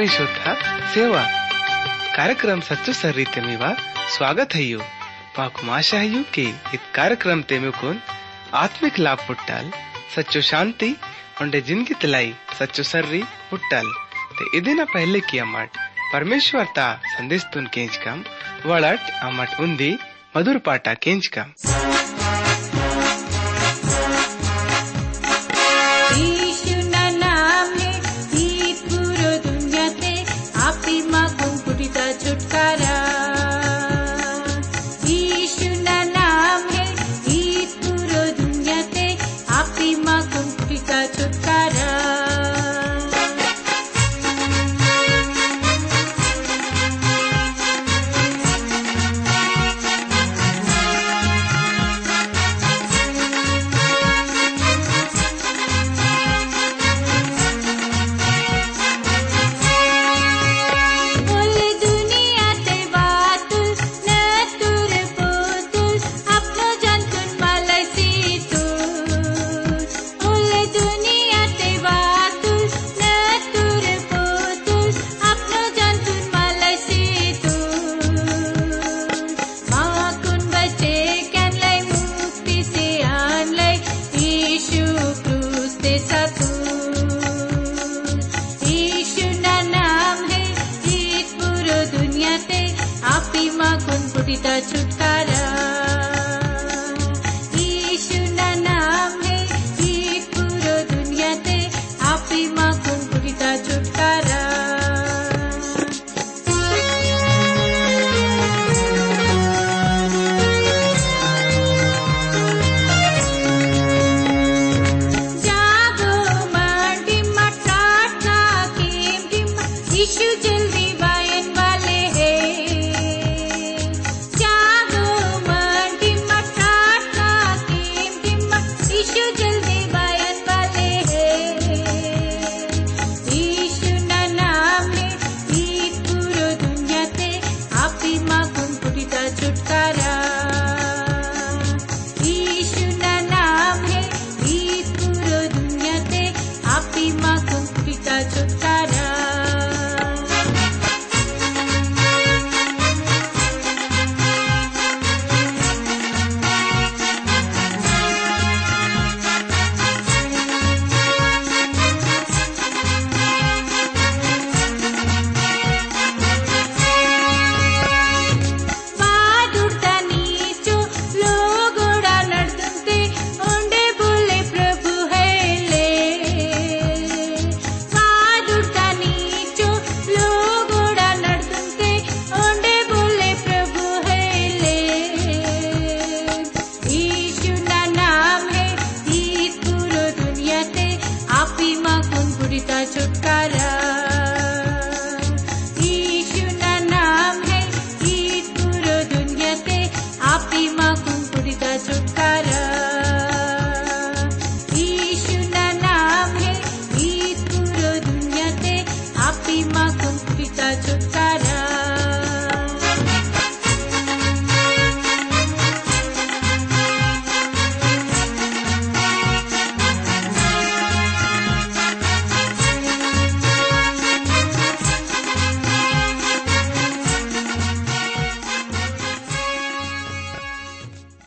प्रिय श्रोता सेवा। कार्यक्रम सच्चो सर्री तेमीवा स्वागत है यू। पाकुम आशा है यू कि इत कार्यक्रम तेमुकुन आत्मिक लाभ पुट्टाल, सच्चो शांति, उंडे ज़िंदगी तलाई, सच्चो सर्री पुट्टाल। ते इदिना पहले की अमट परमेश्वर ता संदेश तुन केंच कम वड़ट अमट उंदी मधुर पाटा केंच कम।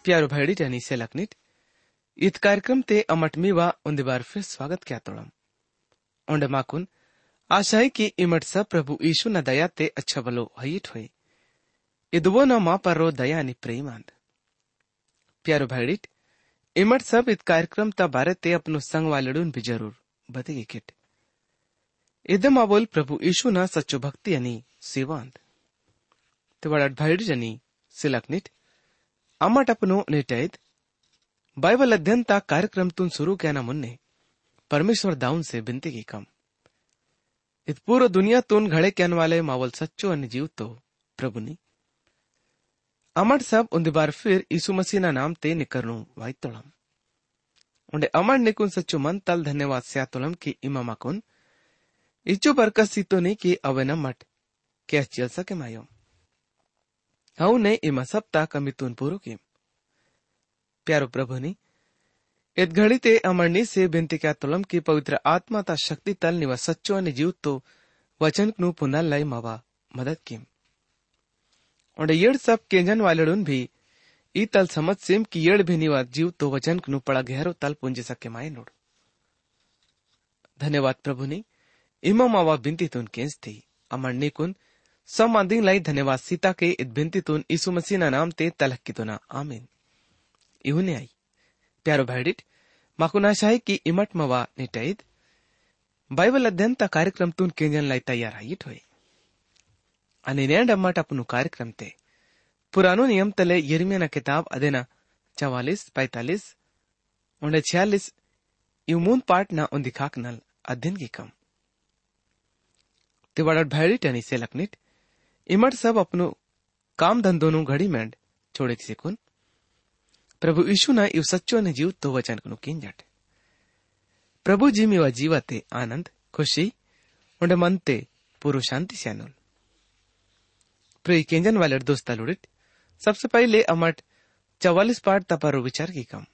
प्यारो टनी से लकनिट इत कार्यक्रम ते अमट मीवा उन्दे बार फिर स्वागत क्या तोड़म। ओंडे माकुन, आशा है कि इमट सब प्रभु यीशु न दया ते अच्छा बलो हईट हुई। इदवो न माँ पर रो दया नि प्रेमांद प्यारो भाईडिट इमट सब इत कार्यक्रम ता बारे ते अपनो संग वालडून भी ज़रूर बतेगी किट। इदम बोल प्रभु यीशु न सच्चो भक्ति अनि सेवांद ते वडट भाईडी जनी सिलकनिट अपनो नेटैद बाइबल अध्ययन ता कार्यक्रम तुन शुरू कहना मुन्ने। परमेश्वर दाऊन से बिनती की कम। इत पूरो दुनिया तुन घड़े कहने वाले मावल सच्चो अन्य जीव तो प्रभु नी। अमट सब उन बार फिर यीशु मसीह ना नाम ते निकरनु वाई तोड़म उंडे अमर निकुन सच्चो मन तल धन्यवाद स्या तोड़म की इमामा कुन। इच्चो बरकत सीतो नी की अवे नमट क्या चल सके मायो? అవునే ఈమె సప్తా కమితూన్ పూరుకి प्यारो प्रभु ने इत घड़ी ते अमरनी से बिनती क्या तुलम की पवित्र आत्मा ता शक्ति तल निवा सच्चो ने जीव तो वचनकनु पुनः मावा मदद किम और येड़ सब केंजन वालेडुन भी ई तल समझ सेम की येड़ भी निवा जीव तो वचनकनु पड़ा गहरो तल पुंज सके माए नोड़ धन्यवाद प्रभु ने इमा मावा बिंती तुन केंस थी अमर सम्मान लाई धन्यवाद सीता के इतभिंतित සම්බන්ධින් ලයි ධනවත් සිතකේ ඉද්බින්තිතුන් ඊසු මසීනා නාමතේ තලක්කිතුනා ආමෙන් आई प्यारो भैडिट माकुना शाही की इमट मवा नेटाइद बाइबल अध्ययन ता कार्यक्रम तुन केंजन लाई तैयार आई ठोए अने ने डम्माट अपनु कार्यक्रम ते। पुरानो नियम तले यिर्मिया ना किताब अदेना चवालीस, पैतालीस उन्हें छियालीस यूमून पार्ट ना उन दिखाक नल अध्ययन की कम। ते बड़ा भाईडिट अनी लकनिट इमट सब अपनो काम धंधो नु घड़ी मेंड छोड़े सिकुन प्रभु यीशु ना इव सच्चो ने जीव तो वचन कनु किंजट प्रभु जी में जीवते आनंद खुशी उंडे मनते पूर्व शांति से अनुल प्रिय केंजन वाले दोस्ता लुड़ित सबसे पहले अमट चवालीस पाठ तपारो विचार की कम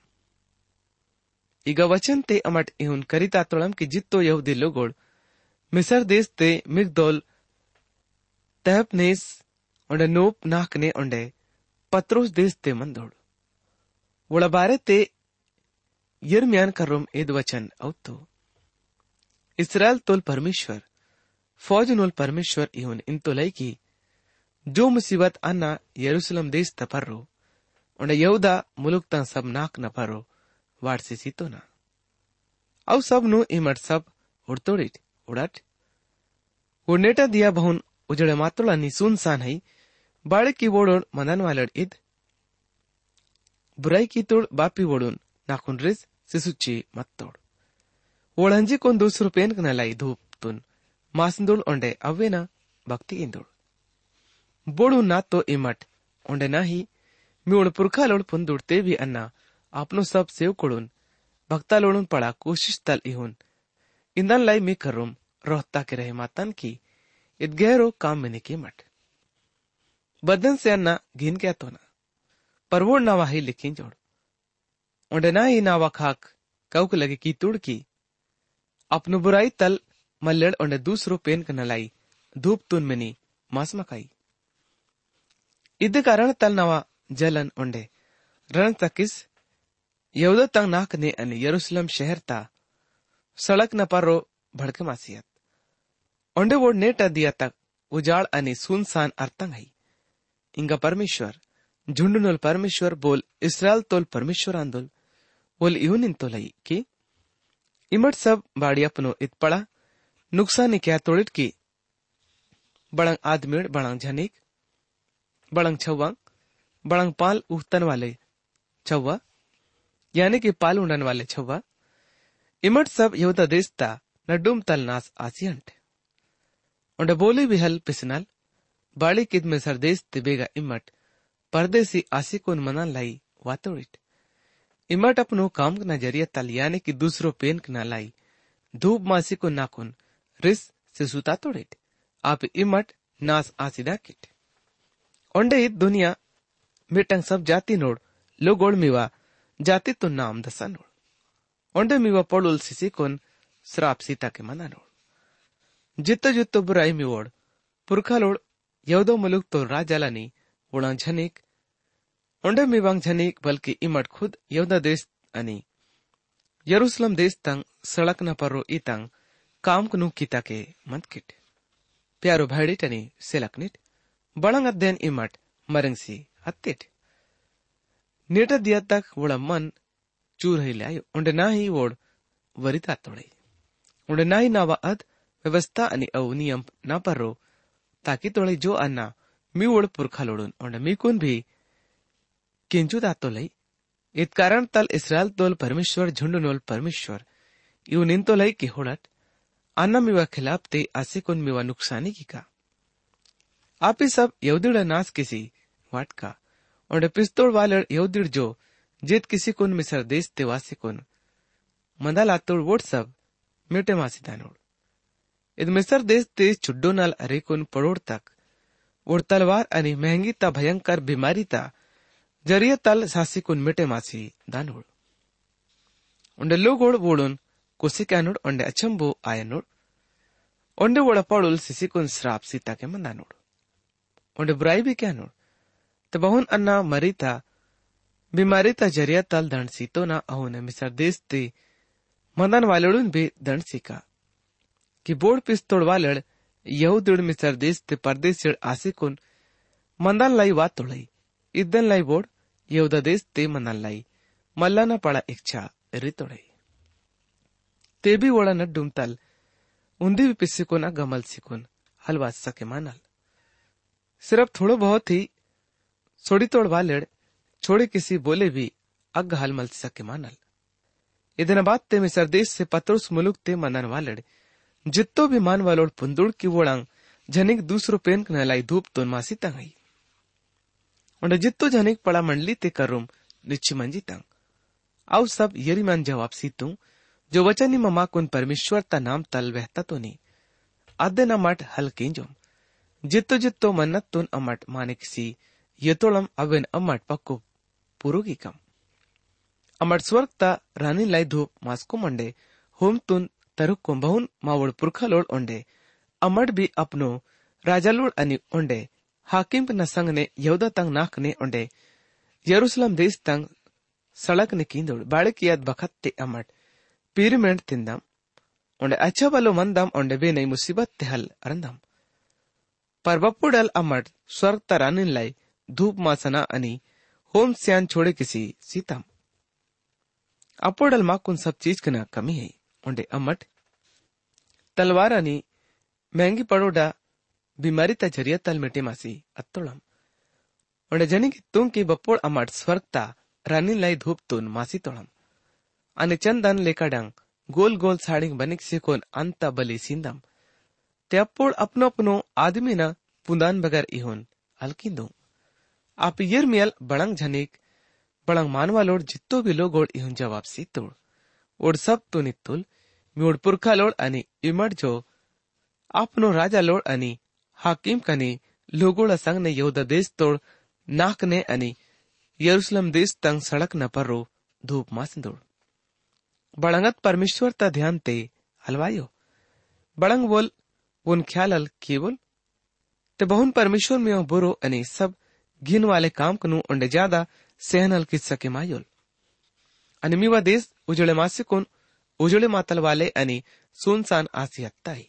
ಈಗ ವಚನ್ ತೆ ಅಮಟ್ ಇಹುನ್ ಕರಿತಾ ತೊಳಂ ಕಿ ಜಿತ್ತೋ ಯಹುದಿ ಲೋಗೋಳ್ ಮಿಸರ್ ದೇಸ್ ತೆ ಮಿಗ್ದೋಲ್ तहपनेस ओंडे नोप नाक ने und पत्रोस देश ते मन ein Patros बारे ते यरम्यान Yirmian एद वचन auto. इसराइल तोल परमेश्वर, फौज नोल परमेश्वर इहुन इन तो तोलई की, जो मुसीबत अन्ना यरूशलेम देश तपरो उन यहूदा मुलुक ता सब नाक न परो वाट से सीतो ना। औ सब नु इमर सब उड़तोड़ी उड़ट। उड़नेटा दिया बहुन उजड़े मातोड़ा नि सुनसान है बाड़े की वोड़ोड़ मनन वालड़ इद बुराई की तोड़ बापी वोड़ुन नाखुन रिज सिसुची मत्तोड़. ओळंजी कोण दूस रुपयेन नलाई धूप तुन मासंदुळ ओंडे अव्वेना भक्ति इंदुळ. बोडू ना तो इमट ओंडे नाही मी उड़ पुरखा लोड़ पुंदुड़ते भी अन्ना, आपनो सब सेव कोड़ून, भक्ता लोड़ून पड़ा कोशिश तल इहुन. इंदन लाई मी करूम रोहता के रहे मातन की घिन क्या तो ना। परवोड़ ना वाही लिखी जोड़। ओंडे ना ही नावा खाक कौक लगे की तुड़की अपनो बुराई तल मल्लड़ ओंडे दूसरो पेन क नलाई धूप तुन मिनी मास मकाई। इद कारण तल नवा जलन ओंडे रण तकिस यहूदा तंग नाक ने अने यरूशलेम शहर ता सड़क न परो भड़के मासियत। ओंडे वोड नेटा दिया तक उजाड़ अने सुनसान अर्थंग है। इंगा परमेश्वर, झुंडुनोल परमेश्वर बोल इसराइल तोल परमेश्वर आंदोल। बोल इहुन तो लई की, इमट सब बाड़ी अपनो इत पड़ा, नुकसान क्या तोड़िट की? बड़ंग आदमीड़, बड़ंग झनिक, बड़ंग छव्वा बड़ंग पाल उहतन वाले छव्वा, यानी कि पाल उड़न वाले छव्वा। इमट सब यहूदा देशता, नडुम तल नास आसियंट बोली भी हल पिसनल बाड़ी किद में सरदेश तिबेगा इमट परदेसी आसिकोन मनन लाई वातोड़िट इमट अपनो काम के नज़रिया तल यानी कि दूसरो पेन न लाई धूप मासी को नाकुन रिस से सुता तोड़िट आप इमट नास आसिदा किट ओंडे दुनिया मिटंग सब जाति नोड लोगोड़ मिवा जाति तो नाम दसा नोड ओंडे मिवा पड़ुल सिसी कोन श्राप सीता के मना नोड जित्तो जित्तो बुराई मिवोड़ पुरखा लोड़ यौदो मुलुक तो राजालानी उड़ा झनिक ओंडे मिवांग झनिक बल्कि इमट खुद यौदा देश अनि यरूशलेम देश तंग सड़क न परो इतंग काम कुनु किता के मत किट प्यारो भाड़ी टनी सेलकनिट बड़ंग अध्ययन इमट मरंगसी हत्तिट नेट दिया तक वोड़ा मन चूर ही लायो उंडे ना ही वोड़ वरिता तोड़े उंडे ना ही नावा अद व्यवस्था अनि औ नियम ना परो ताकि तोड़े जो अन्ना, मी वोड़ पुरखा लोड़ुन उंडे मी कुन भी? किंचु दातो लई. इत कारण तल इसराइल तोल परमेश्वर झुंडुनोल परमेश्वर. इव निंतो लई की होड़ट अन्ना मिवा खिलाफ ते आसे कुन मिवा नुकसानी की का? आप ही सब यहूदीड़ नास किसी वाट का? और पिस्तौल वाले यहूदीड़ जो, जित किसी कुन मिसर देश ते वासी कुन मंदा लातोड़ वोट सब, मिटे मासी दानोड़ मिसर देश नाल अरे कुन तक। तलवार अनि महँगी ता भयंकर बीमारी ता। ज़रिया तल सासी कुन मिटे मासी, दानोड़। उंडे लोगोड़ वोड़ुन, कुसी कैनुड़, उंडे अचंबो आयनुड़ onde woda padul sisikun srap sita ke manda nod onde burai भी दंड सीतो देश ते। मदन वालड़ून भी दंड सीका कि बोर्ड पिस तोड़वालड़ यहूदुड़ मिसर देश ते परदेश आसिकुन मंदन लाई वात तोड़ई इदन लाई बोर्ड यहूदा देश ते मंदन लाई मल्लाना पड़ा इच्छा रि तोड़ई ते भी वोड़ा न डुमतल उन्दी भी पिसिकुन आ गमल सिकुन हलवा सके मानल सिर्फ थोड़ो बहुत ही सोड़ी तोड़वा लेड़ छोड़े किसी बोले भी अग हल मल सके मानल ಇದನ್ನ ಬಾತ್ ते मिसर देश से पत्रुस मुलुक ते मनन वालड़ जित्तो भी मान वालोड़ पुंदुड़ की वोड़ांग झनिक दूसरो पेन नलाई धूप तोन मासी तंगई। और जित्तो झनिक पड़ा मंडली ते करुम, निच्ची मंजी तंग। आउ सब यरी मन जवाब सीतू, जो वचनी ममा कुन परमेश्वर ता नाम तल वहता तो नी। आदे न मट हल केंजोम जित्तो जित्तो मन्नत तुन अमट माने किसी यतोड़म अवेन अमट पक्को पुरुगी कम। अमर स्वर्गता रानी लाई धूप मास्को मंडे, होम तुन तरुक को बहुन मावड़ पुरखा लोड ओंडे अमर भी अपनो राजा लोड अनि ओंडे हाकिम न संग ने यहूदा तंग नाक ने ओंडे यरूशलेम देश तंग सड़क ने कींदोड़ बाड़े कियाद बखत ते अमट पीरमेंट तिंदम ओंडे अच्छा बलो मंदम ओंडे बे नई मुसीबत ते हल अरंदम पर बप्पुडल अमट स्वर्ग तरानिन लाई धूप मासना अनि होम स्यान छोड़े किसी सीतम అప్పుడల్ మాకున్ సబ్ చీజ్ కన కమి హై ఉండే ओंडे अम्मट तलवारा महँगी पड़ोडा बीमारी ता तल मिटे मासी, अत्तोलम। ओंडे जनी की तुम की बप्पोड़ अम्मट स्वर्ग रानी लाई धूप तुन मासी तोलम। अने चंदन लेकर डंग गोल गोल साड़ी बनिक सिकोन अंता बली सिंदम। ते अपनो अपनो आदमी ना पुंदान बगैर इहोन अलकी दो आप यर मियल बड़ंग झनिक बड़ंग मानवा लोड जितो भी लोग इहुन जवाब सी तोड़। इमड जो, आपनो राजा लोड आणि हाकिम कने, लोगोड़ा संग ने यहूदा देश तोड़, नाक ने अनि, यरूशलेम देश तंग सड़क न पर रो धूप मास दौड़ बड़ंगत परमेश्वर ता ध्यान ते, हलवायो। बड़ंग बोल उन ख्याल अल केवल। ते बहुन परमेश्वर में बुरो अनि, सब घिन वाले काम कनु, उंडे ज़्यादा सेहनल किस्सके मायोल। आणि मी वा देश उजळे मासे कोण उजळे मातल वाले आणि सुनसान आसी हत्ताई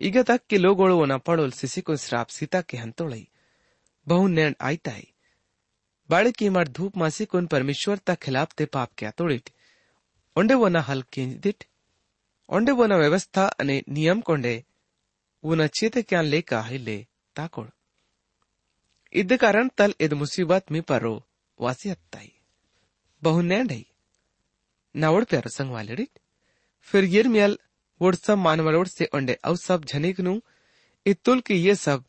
ಈಗ ತಕ್ಕಿ ಲೋಗೋಳುವನ ಪಡೋಲ್ ಸಿಸಿಕು ಶ್ರಾಪ್ ಸೀತಾಕ್ಕೆ ಹಂತೋಳೈ ಬಹು नेण आईताई बाळकी मार धूप मासी कोन परमेश्वर ता खिलाफ ते पाप क्या तोड़िट ओंडे वोना हल केंदिट ओंडे वोना व्यवस्था अने नियम कोंडे वोना चेते क्या लेका हिले ताकोड़ इद कारण तल इद मुसीबत मी परो वासियत्ताई बहुनेंडई नावड़ प्यारो संग वालेडिट फिर यिर्मियल वोड सब मानवरोड से ओंडे अव सब झनिक नु. इतुल की ये सब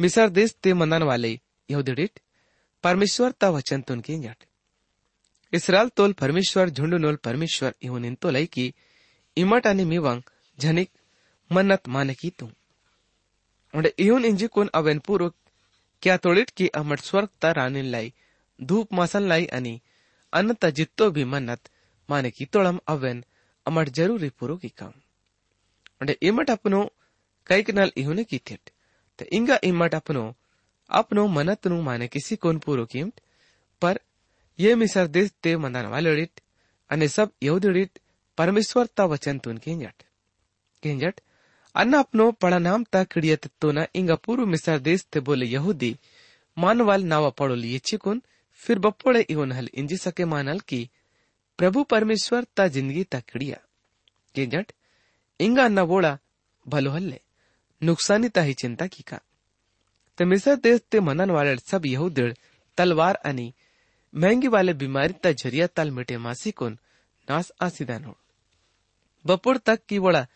मिसर देश ते मनन वाले यहुदिडिट परमेश्वर ता वचन तुन की जट इसराल तोल परमेश्वर, झुंड नोल परमेश्वर इहुन इन तो लई की इमट आणि मिवंग झनिक मन्नत माने की तू ओंडे इहुन इंजी कोन अवेन पूर्वक क्या तोड़िट की अमट स्वर्ग ता रानिन लाई, धूप मसन लाई अनि अनंत जित्तो भी मन्नत माने की तोड़म अवेन अमट ज़रूरी पुरो की काम अंडे इमट अपनो कई कनल इहुने की थेट ते इंगा इमट अपनो अपनो मनत नु माने किसी कोन पूरो कीमट पर ये मिसर देश ते मंदान वालेडिट अने सब यहुदिडिट परमेश्वर ता वचन तुन केंजट केंजट अन्न अपनो पड़ा नाम ता किड़ियत तो ना इंगा पूर्व मिसर देश ते बोले यहूदी मानवाल नावा पड़ो लिए चिकुन फिर बप्पोड़े इवन हल इंजी सके मानल की प्रभु परमेश्वर ता जिंदगी ता किड़िया के जट इंगा अन्ना बोड़ा भलो हल्ले नुकसानी ता ही चिंता की का ते मिसर देश ते मनन वाले सब यहूदिड़ तलवार अनि महंगी वाले बीमारी ता झरिया तल मिटे मासी कोन नास आसीदान हो बपुड़ तक की बड़ा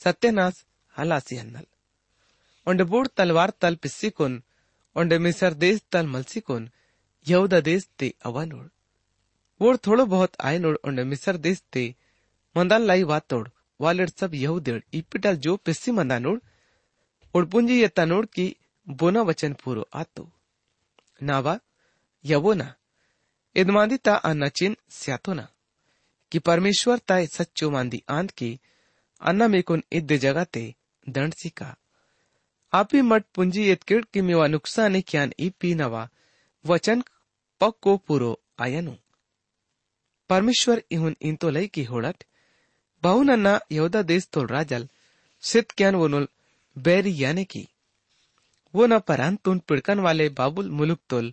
सत्यनाश हलासी हन्नल ಒಂಡೆ ಬೂಡ್ ತಲ್ವಾರ್ ತಲ್ ಪಿಸ್ಸಿಕೊನ್ ಒಂಡೆ ಮಿಸರ್ ದೇಶ್ ತಲ್ ಮಲ್ಸಿಕೊನ್ यहूदा देश ते अवा नोड थोड़ो बहुत आए नोड उन्हें मिसर देश ते मंदान लाई वात तोड़। वालेड सब यहूदेड इपिटल जो पिस्सी मंदा नोड। उड़पुंजी ये तनोड की बोना वचन पूरो आतो। नावा, यवोना इदमांदी ता अन्ना चिन स्यातो ना कि परमेश्वर ताय सच्चो मांदी आंद की अन्ना मेकुन इद्दे जगह ते दंड सिका। आपी मठ पुंजी एतकेड की मेवा नुकसान क्यान ई पी नवा। वचन पक्को पुरो आयनु परमेश्वर इहुन इंतो लई की होड़ट बहुनन्ना यहूदा देश तोल राजल सित क्यान वोनुल बैरी याने की वो न परांतुन पिड़कन वाले बाबुल मुलुक तोल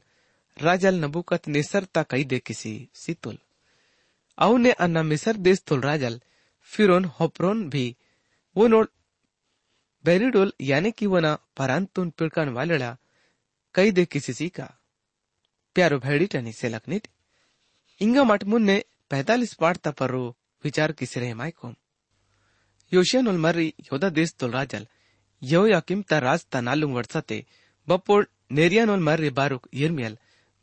राजल नबुकत निसरता कई दे किसी सितुल ಅವನೇ ಅನ್ನ ಮಿಸರ್ ದೇಸ್ತುಲ್ ರಾಜಲ್ ಫಿರೋನ್ ಹೊಪ್ರೋನ್ भी वो नोड बेरिडोल यानी कि वो ना परांतुन पिड़कन वालेड़ा कई दे किसी सी का प्यारो भेड़ी टनी से लखनिट इंगा मट मुन्ने पैतालीस पाठ तपरो विचार किसी रहे माइकोम ಯೋಶಿಯನುಲ್ ಮರ್ರಿ ಯೋಧ ದೇಸ್ತುಲ್ ರಾಜಲ್ ಯೋ ಯಾಕಿಮ್ ತ ರಾಜ್ ತ ನಾಲುಂಗ್ ವರ್ಸತೆ ಬಪ್ಪೋಡ್ नेरियानोल मर्री बारुक यिर्मियल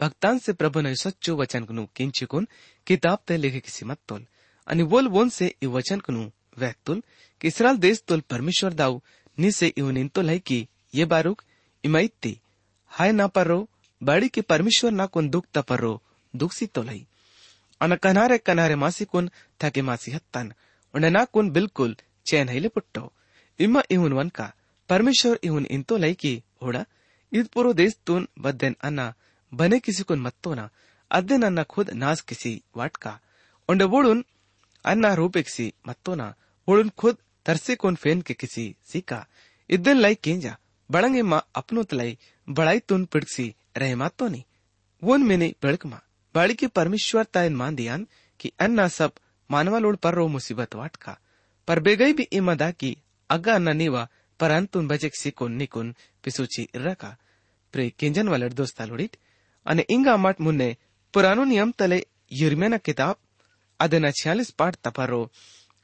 भक्तान से प्रभु ने सच्चो वचन कनु किंचिकुन किताब ते लिखे किसी मत तोल अनि वोल वोन से इ वचन कनु वैतुल कि इसराल देश तोल परमेश्वर दाऊ नि से इवन इंतोल है कि ये बारुक इमाइती हाय ना पर्रो बड़ी की परमेश्वर ना कुन दुख त पर्रो दुख सी तोल है अन कनारे कनारे मासी कुन थके मासी हत्तन उन ना कुन बिल्कुल चैन है पुट्टो इमा इहुन वन का परमेश्वर इहुन इंतो लई की होड़ा ईद पुरो देश तुन बद्देन अन्ना बने किसी कुन मत्तोना अद्देन अन्ना खुद नास किसी वाटका उंडे वोडुन अन्ना रूपेक्सी मत्तोना वोडुन खुद तरसे कुन फेन के किसी सीका इद्दन लाई केंजा बड़ंगे मा अपनो तलाई बड़ाई तुन पिड़सी रहे मातो नी वोन मेने बेड़कमा बाड़ी के परमेश्वर तायन मान दियान कि अन्ना सब मानवा लोड पर रो मुसीबत वाटका पर बेगई भी इमदा की अग्गा अन्ना नीवा पर अंतुन बजेक सिकुन निकुन पिसुची रका प्रे केंजन वालर दोस्ता लोडिट અને ઇંગા માટ મુન્ને પુરાનો નિયમ તલે યિર્મ્યાના કિતાબ ಅದನ್ನ छियालीस पाठ तपरो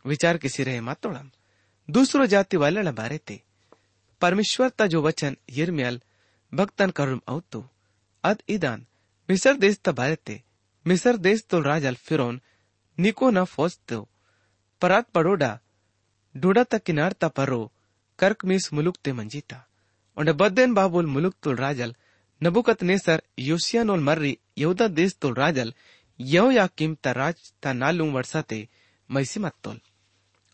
विचार किसी रहे मातोड़म दूसरो जाति वाले बारे ते परमेश्वर ता जो वचन यिर्म्याल भक्तन करुम औतु ता बारे ते मिसर देश तो राजल फिरोन निको न फौज तो। परात पड़ोडा, डूडा ता किनार ता परो कर्क मिस मुलुक ते मंजीता। उंडे बद्देन बाबुल मुलुक तुल राजल नबुकत नेसर योसियानोल मर्री, यहूदा देश तोल राजल यव या किम ता राज ता नालुंग वर्षाते मैसी मत्तोल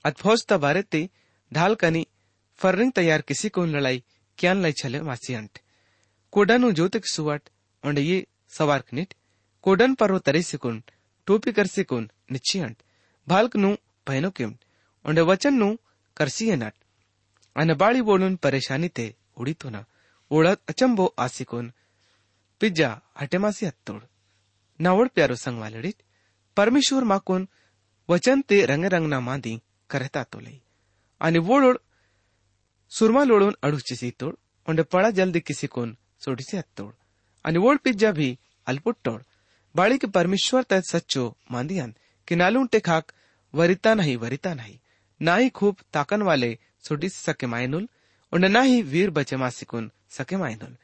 अत फौज ता बारे ते ढाल कनी, फर्रिंग तैयार किसी को लड़ाई, क्यान लाई छले मासी अंट कोडनु ज्योतिक सुवट उंडे ये सवार कोडन परो तरे सिकुन टोपी कर सिकुन निच्छी अंट भाल्क नु पहनो किम उंडे वचन नु बोलून परेशानी ना अचंबो आसिकोन पिज्जा हटेमासी हत्तोड नावड प्यारो संगवालडीत परमेश्वर माकून वचन ते रंगरंगना मांदी करता वोडोड सुरमा लोडून बाड़ी के परमेश्वर तय सच्चो मांदियान। कि नालून टे खाक, वरिता नहीं वरिता नहीं। ना ही खूब ताकन वाले सोडीसी सके मायनुल उंडे ना ही वीर बचे मासिकुन सके मायनुल।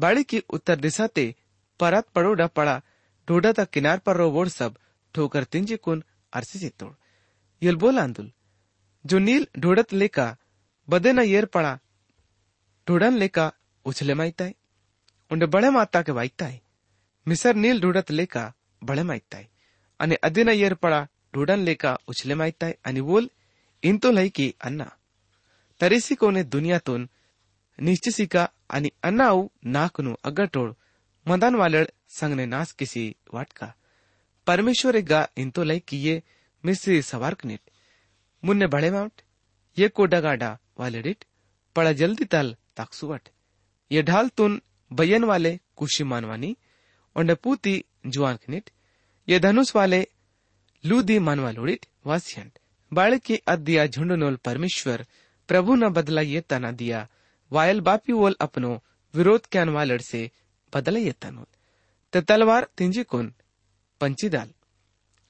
बाड़ी की उत्तर दिशा ते परत पड़ोडा पड़ा ढोडा तक किनार पर रो वोड सब, ठोकर तिंजी कुन अरसी चित्तोड़ यल बोल आंदुल, जो नील ढोडत लेका, बदे न येर पड़ा ढोडन लेका, उछले माइताय उन्हें बड़े माता के वाइकता है मिसर नील ढूंढत लेका, बड़े माइकता है अने अदिना यर पड़ा ढूंढन लेका, उछले माइकता है अने बोल इन तो लय की अन्ना। तरीसी को ने दुनिया तुन निश्चिसी का अने अन्ना उ नाक नु अगर तोड़ मदन वाले संग ने नास किसी वाट का परमेश्वर एक गा, इन तो लय की ये मिस्री सवार कनेट। मुन्ने बड़े माउट, ये को डगाडा वाले डिट पड़ा जल्दी तल ताक्सुवट ये ढाल तुन बयन वाले कुशी मानवानी और पूती जुआन खनिट, ये धनुष वाले लूदी मानवा लोडिट वासियंट। बाळे की अद्दिया झुंडनोल परमेश्वर, प्रभु न बदला ये तना दिया, वायल बापी वोल अपनो विरोध क्यान वालड़ से बदला ये तनोल। ते तलवार तिंजी कोन, पंची दाल।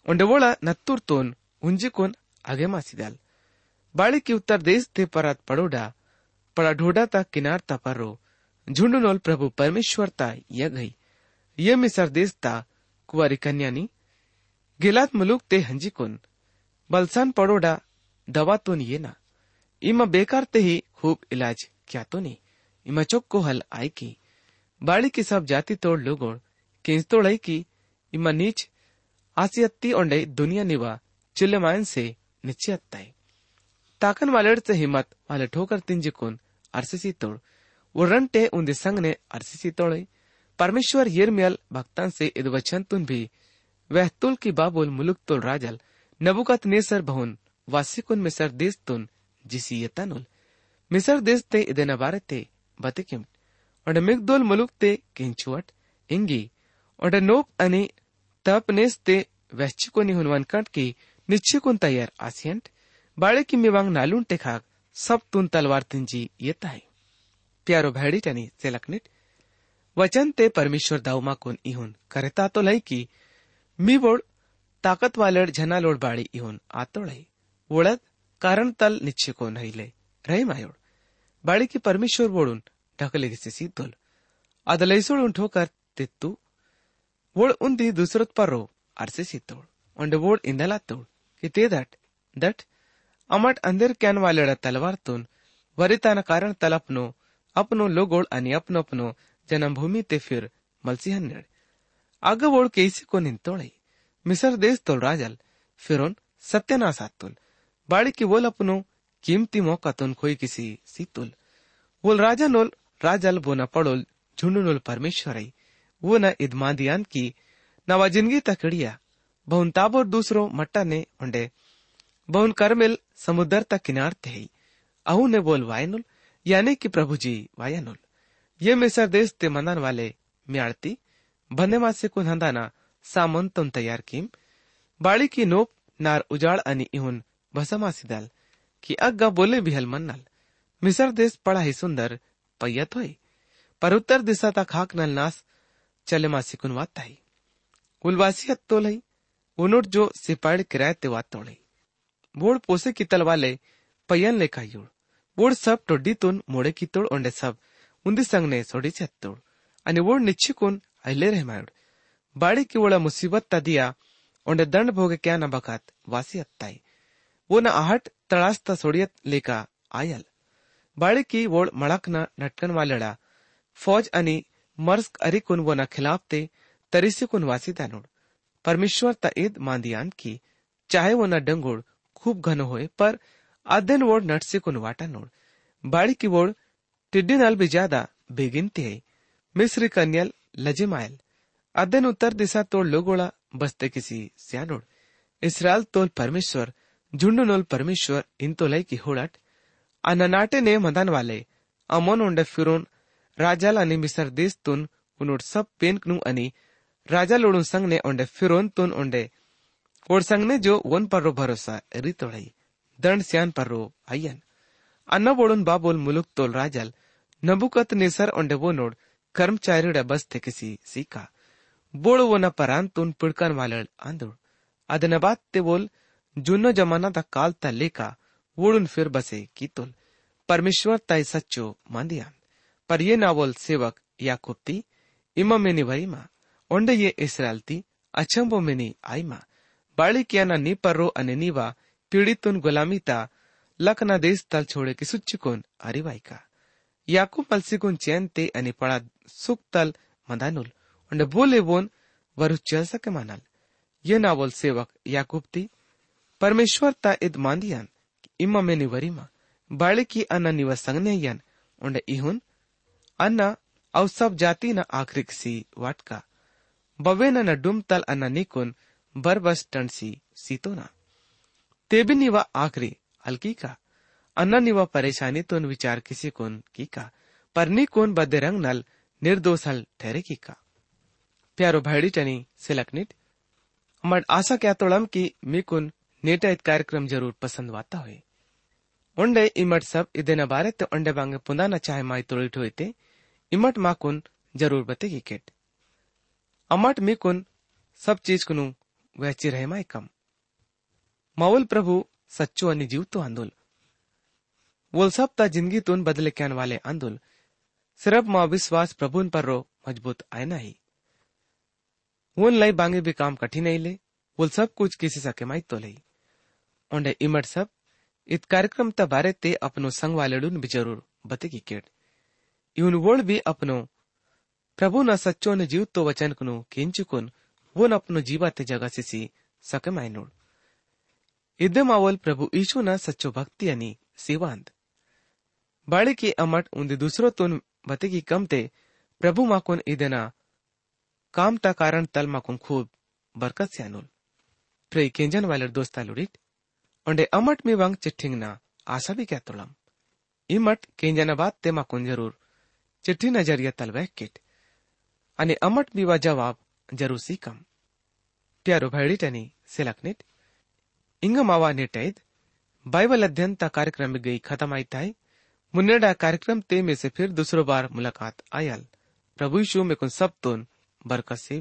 उंडवोಳ नत्तूर तोन, उंजी कोन आगे मासी दाल। बाड़ी की उत्तर देश थे परत पड़ोडा, पड़ा झुंडनोल प्रभु परमेश्वर ता ये गई। ये मिसर देश ता कुवारी कन्यानी। गिलात मुलुक ते हंजी कोन। बलसान पड़ोडा दवा तो ये ना। इमा बेकार ते ही खूब इलाज क्या तो नहीं। इमा चोक्को हल आई की। बाड़ी की सब जाति तोड़ लोगोड़ किंस तोड़ई की। इमा नीच आसियत्ती ओंडे दुनिया निवा चिल्लमायन से निश्चयत्ताई ताकन वालेडचे हिम्मत वाले ठोकर तिंजिकून अरसिसी तोड। अरसिसी तोड़े। परमेश्वर यिर्मयाल भक्तांसे इद वचनतून भी। वह तुल की बाबुल मुलुक तुल राजल। नबुकत नेसर बहुन, वासिकुन मिसर देश तुन, जिसी यतनुल मिसर देश ते इदे नबारे ते बतिकिम और मिगदोल मुलुक ते किंचुवट इंगी। और नोप अनि तपनेस ते वैश्चिकोनी हुनवनकट की निश्चिकुन तैयार आसियंट। बाड़े की मिवांग नालून टेखाक सब तुन तलवार तिंजी येता है प्यारो भैड़ी टनी सेलकनिट वचन ते परमेश्वर दाऊमा कोन इहुन। करता तो लई की, मी बोड ताकत वाले झना लोड बाड़ी इहुन आतो लई। वोड़ कारण तल निश्चय कोण हईले रही मायोड बाड़ी की परमेश्वर बोडून ढकले गिसेसी दोल अदलई सोड उठो कर तित्तू वोड उंदी दुसरत अरसे सी तोड़। उंड वोड इंदला तोड़, कि ते दट दट। अमट अंदर कैन वाले तलवार तुन। वरिता कारण तलपनो अपनो लोगोळ आणि अपनो अपनो जन्मभूमी ते फिर मलसी हन्नेड आग वोळ केसी को निंतोळे मिसर देश तोल राजल, फिरोन सत्यनासातुल बाड़ी की वोल अपनो कीमती मौकातून खोई किसी सीतुल। वोल राजा नोल, राजल वो न पड़ोल झुंडुनोल परमेश्वर वो न इदमादियान की नवा ज़िंदगी तकड़िया बहुन ताबोर दूसरो मट्टा ने उंडे बहुन करमिल समुद्र तक किनार थे अहू ने बोल वायनुल यानी कि प्रभु जी वायनुल ये मिसर देश ते मनन वाले मासे कुन हंदाना सामन तुम तैयार कीम। बाड़ी की नोप, नार उजाड़ अनि इहुन भसमासिदल कि अग्गा बोले बिहल मन्नल मिसर देश पड़ा ही सुंदर पयत होई पर उत्तर दिशा तक हाक नल नास, चले मासी कुन वाता ही। उलवासियत तो लई, उनुट जो सिपाड़ किराए ते वातोळे बोड पोसे कितल वाले पयन लेखा युळ बोड सब टोड्डीतून मोडे कितोड ओंडे सब उंदी संगने सोडी छत्तोड. आणि वोड निच्छिकून अहिले रहे मायोड. बाड़ी की वोड़ा मुसीबत तदिया ओंडे दंड भोगे क्या न बकात, वासी अत्ताई. वो न आहट तड़ास्ता सोडियत लेका आयल. बाड़ी की वोड़ मड़क न नटकन वालेड़ा फौज अनि मर्स्क अरिकुन वो न खिलाफ ते तरिसिकुन वासी दानुड़ परमेश्वर त ईद मांदियान की, चाहे वो न डंगोड़ खूब घन होए अदन वोड़ नटसिकुन वाटा नोड़। बाड़ी की वोड़ टिड्डी नल भी ज़्यादा बेगिनती है मिस्री कन्यल लजिमायल। अदन उत्तर दिशा तोड़ लोगोड़ा बसते किसी स्यानोड़ इसराइल तोल परमेश्वर झुंडुनोल परमेश्वर इंतोलय की होड़ट। अननाटे मदन वाले, अमोन उंडे फिरोन राजाल आणि मिसर देश तुन, उनोड सब पेनक नु आणि राजा लोडून संगने ओंडे फिरोन तुन ओंडे ओड संगने जो वन पर्रो भरोसा दंड स्यान पर्रो अयन अन्न बोडून बाबोल मुलुक तोल राजल, नबुकत निसर ओंडे वो नोड, कर्मचारी बसते किसी सीका बोड़ वो न परान तुन पिड़कन वालड़ आंदोड़। अदनबात ते बोल, जुन्नो जमाना दा काल ता लेका वोडून फिर बसे कीतुल परमेश्वर ताई सच्चो मांदियान। पर ये नावोल सेवक याकुब्ती, इमा मेनी वरीमा, ओंडे ये इसराइल ती अचंबो मेनी आईमा। बाड़ी कियाना नी पर्रो अने नीवा पीड़ितुन गुलामी ता लकना देश तल छोड़े की सुच्चिकुन अरिवाइका। याकूब चैन ते अनि पड़ा सुख तल मदानुल। ओंडे बोले बोन वरु चल सके मानल। ये नावोल सेवक याकूब ती, परमेश्वर ता इद मांदियान इमा मेनी वरीमा बाळे की अन्न निव संगने यन उंड इहुन, अन्न अव सब जाती न आखरिक सी वाटका। बवे न डुम तल अन्न निकुन, बरबस टंसी सीतोना तेबिन निवा आखरी, अलकी का। अन्ना निवा परेशानी तो विचार किसी कोन की का। पर नी कोन बदे रंग नल निर्दोष हल ठहरे की का। प्यारो भाड़ी टनी सिलकनिट मड आशा क्या तोड़म की मिकुन नेटा इत कार्यक्रम ज़रूर पसंद वाता हुए। उंडे इमट सब इदे न बारे तो उंडे बांगे पुंदा न चाहे माई तोड़ी ठोए ते, इमट माकुन ज़रूर बते की केट। अमट मिकुन सब चीज़ कुनु वह चिरहे माई कम। मावल प्रभु सच्चो अन्य जीव तो आंदोल સચ્ચો सब ता ज़िंदगी तुन बदले બદલે वाले आंदोल सिर्फ़ સિરપમાં विश्वास प्रभु पर रो मज़बूत આય નહીં उन लाई बांगे भी काम कठिन ले वो सब कुछ किसी सके माई तो लई ओंडे इमर सब, इत कार्यक्रम ता बारे ते अपनो संग वाले डून भी ज़रूर बतेगी केट इवन वोल भी अपनो, प्रभु न सच्चो न जीव तो वचन कुनु किंचुकुन वो न अपनो जीवा ते जगह सिसी सके माई नोड सच्चो भक्ति आणि सेवांत बाळे की अमट उंदी दुसरोतून बते की कमते प्रभु माकून इदेना काम ता कारण तल माकून खूब बरकत स्यानुल प्रे केंजन वालर दोस्ता लुडिट ओंडे अमट मी वांग चिट्ठिंग ना आशा भी क्या तोड़म इमट केंजना बात ते माकून ज़रूर चिट्ठी नज़रिया तलवैक किट आणि अमट बीवा जवाब ज़रूर सीकम प्यारो भैडी टनी सिलकनिट इंग मावा नेटैद बाइबल अध्ययन ता कार्यक्रम में गई खत्म आई था मुन्नेडा कार्यक्रम ते में से फिर दूसरो बार मुलाकात आयल प्रभु यीशु में कुन सब तुन बरकत से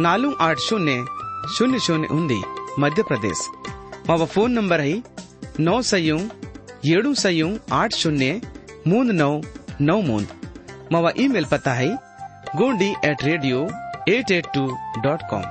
ನಾಲ್ಕು ಆಟ್ ಶೂನ್ಯ ಶೂನ್ಯ ಶೂನ್ಯ ಉಂದಿ ಮಧ್ಯಪ್ರದೇಶ್ ಮಾವ ಫೋನ್ ನಂಬರ್ ಹೈ ನೌ ಸೈಯೂ ಏಳು ಸೈಯೂ ಆಟ್ ಶೂನ್ಯ ಮೂಂದ್ ನೌ ನೌ ಮೂಂದ್ ಮಾವ ईमेल पता है Gondi at radio eight eight two dot com